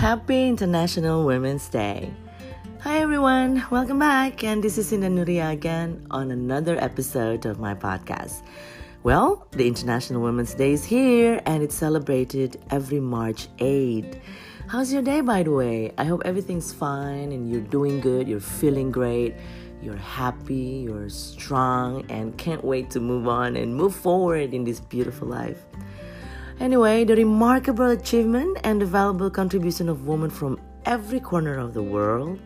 Happy International Women's Day. Hi everyone, welcome back, and this is Indah Nuria again on another episode of my podcast. Well, the International Women's Day is here and it's celebrated every March 8. How's your day, by the way? I hope everything's fine and you're doing good, you're feeling great, you're happy, you're strong, and can't wait to move on and move forward in this beautiful life. Anyway, the remarkable achievement and the valuable contribution of women from every corner of the world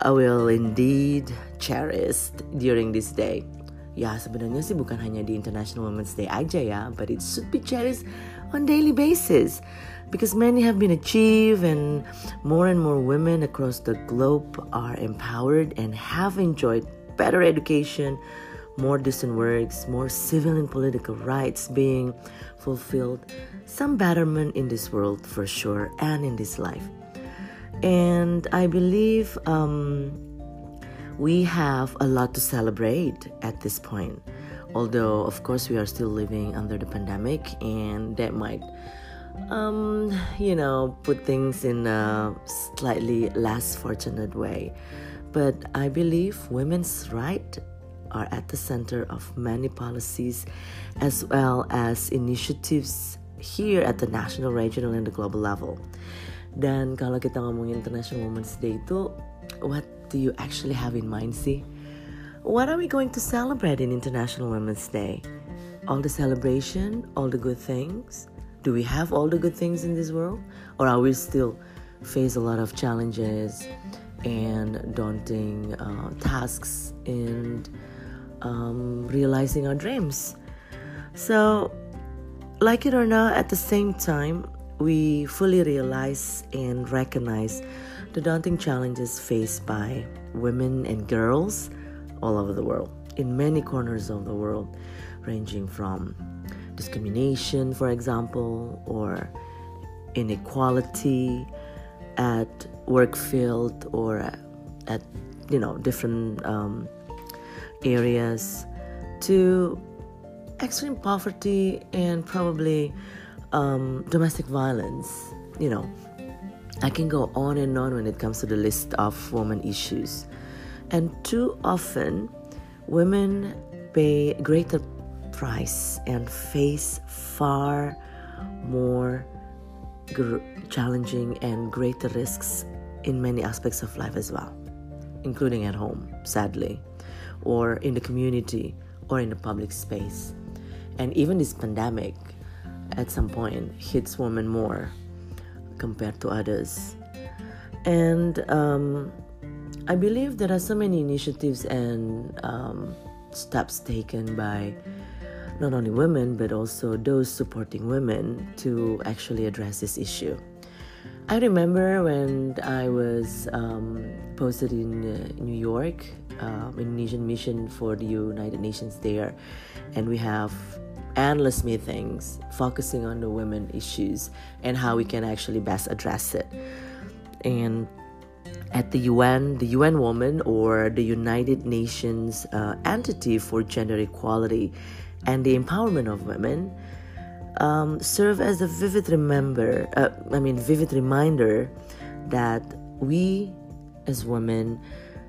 I will indeed cherish during this day. Ya sebenarnya sih bukan hanya di International Women's Day aja ya, but it should be cherished on daily basis because many have been achieved and more and more women across the globe are empowered and have enjoyed better education, more decent works, more civil and political rights being fulfilled, some betterment in this world for sure and in this life. And I believe um, we have a lot to celebrate at this point. Although, of course, we are still living under the pandemic, and that might, um, you know, put things in a slightly less fortunate way. But I believe women's right are at the center of many policies as well as initiatives here at the national, regional, and the global level. Dan kalau kita ngomongin International Women's Day itu, what do you actually have in mind sih? What are we going to celebrate in International Women's Day? All the celebration, all the good things? Do we have all the good things in this world? Or are we still face a lot of challenges and daunting uh, tasks and um, realizing our dreams? So, like it or not, at the same time, we fully realize and recognize the daunting challenges faced by women and girls all over the world, in many corners of the world, ranging from discrimination, for example, or inequality at work field or at you know different um, areas to extreme poverty and probably um, domestic violence. You know, I can go on and on when it comes to the list of women issues. And too often, women pay greater price and face far more gr- challenging and greater risks in many aspects of life as well, including at home, sadly, or in the community or in the public space. And even this pandemic, at some point, hits women more compared to others. And um, I believe there are so many initiatives and um, steps taken by not only women but also those supporting women to actually address this issue. I remember when I was um, posted in uh, New York, uh, Indonesian mission for the United Nations there, and we have endless meetings focusing on the women issues and how we can actually best address it. And at the UN, the UN Woman or the United Nations uh, entity for gender equality and the empowerment of women um, serve as a vivid remember, uh, I mean, vivid reminder that we as women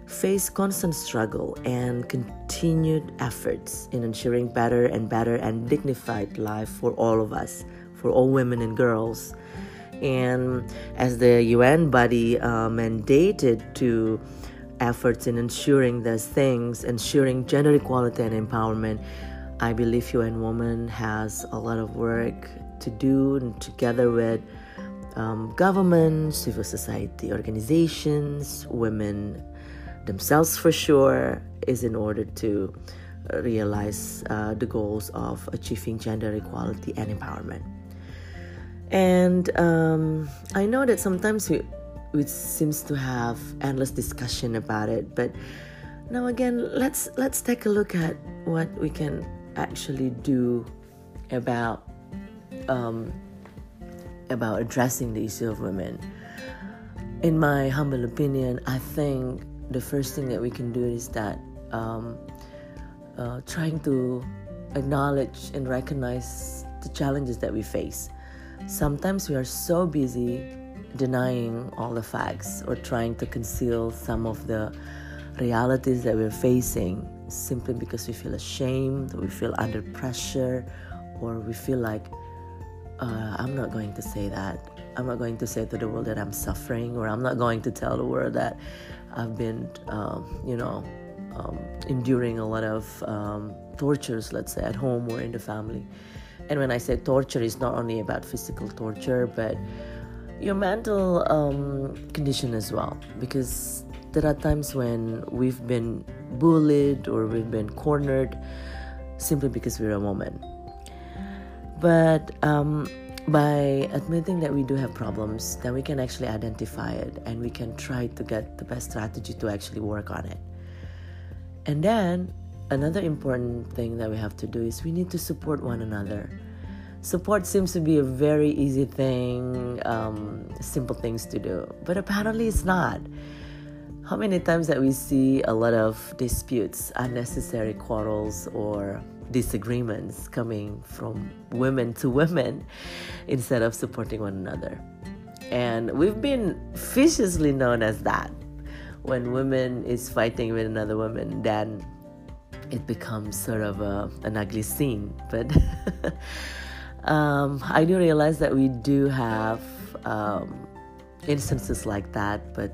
face constant struggle and continued efforts in ensuring better and better and dignified life for all of us, for all women and girls. And as the UN body uh, mandated to efforts in ensuring those things, ensuring gender equality and empowerment, I believe UN Women has a lot of work to do and together with um, government, civil society organizations, women themselves for sure is in order to uh, realize uh, the goals of achieving gender equality and empowerment. And um, I know that sometimes we, we seems to have endless discussion about it, but now again, let's let's take a look at what we can actually do about um, about addressing the issue of women. In my humble opinion, I think the first thing that we can do is that um, uh, trying to acknowledge and recognize the challenges that we face. Sometimes we are so busy denying all the facts or trying to conceal some of the realities that we're facing simply because we feel ashamed, we feel under pressure, or we feel like, uh, I'm not going to say that. I'm not going to say to the world that I'm suffering, or I'm not going to tell the world that I've been, um, you know, um, enduring a lot of um, tortures, let's say, at home or in the family. And when I say torture, it's not only about physical torture, but your mental um, condition as well. Because there are times when we've been bullied or we've been cornered simply because we're a woman. But um, by admitting that we do have problems, then we can actually identify it and we can try to get the best strategy to actually work on it. And then another important thing that we have to do is we need to support one another. Support seems to be a very easy thing, um, simple things to do, but apparently it's not. How many times that we see a lot of disputes, unnecessary quarrels, or disagreements coming from women to women instead of supporting one another? And we've been viciously known as that. When women is fighting with another woman, then it becomes sort of a, an ugly scene. But um, I do realize that we do have um, instances like that, but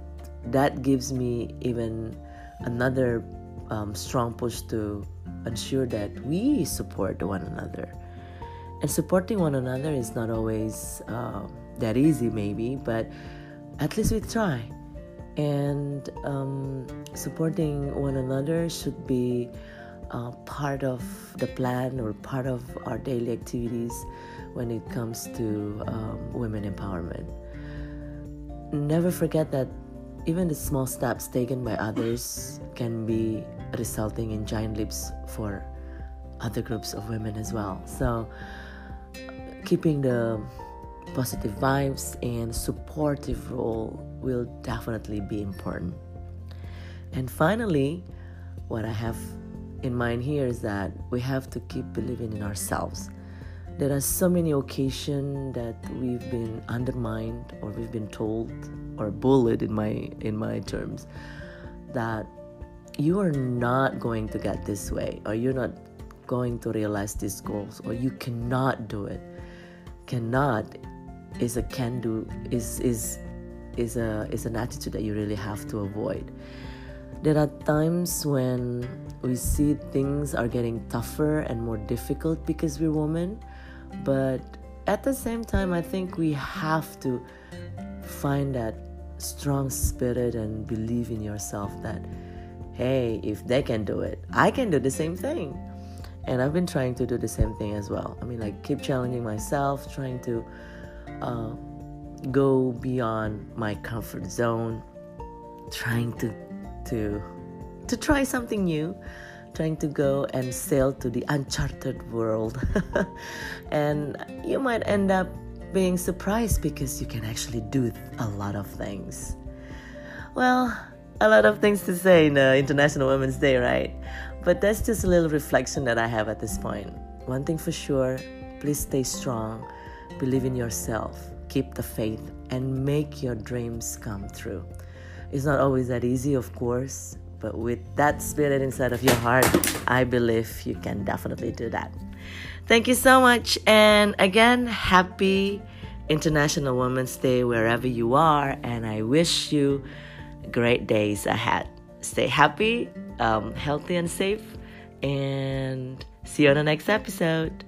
that gives me even another um, strong push to ensure that we support one another. And supporting one another is not always uh, that easy, maybe, but at least we try. And um, supporting one another should be uh, part of the plan or part of our daily activities when it comes to um, women empowerment. Never forget that even the small steps taken by others can be resulting in giant leaps for other groups of women as well. So, keeping the positive vibes and supportive role will definitely be important. And finally, what I have in mind here is that we have to keep believing in ourselves. There are so many occasions that we've been undermined or we've been told or bullied in my in my terms that you are not going to get this way or you're not going to realize these goals or you cannot do it. Cannot is a can do is is is a is an attitude that you really have to avoid. There are times when we see things are getting tougher and more difficult because we're women but at the same time i think we have to find that strong spirit and believe in yourself that, hey, if they can do it, I can do the same thing. And I've been trying to do the same thing as well. I mean, like, keep challenging myself, trying to uh, go beyond my comfort zone, trying to, to, to try something new trying to go and sail to the uncharted world. and you might end up being surprised because you can actually do a lot of things. Well, a lot of things to say in uh, International Women's Day, right? But that's just a little reflection that I have at this point. One thing for sure please stay strong, believe in yourself, keep the faith, and make your dreams come true. It's not always that easy, of course, but with that spirit inside of your heart, I believe you can definitely do that. Thank you so much. And again, happy International Women's Day wherever you are. And I wish you great days ahead. Stay happy, um, healthy, and safe. And see you on the next episode.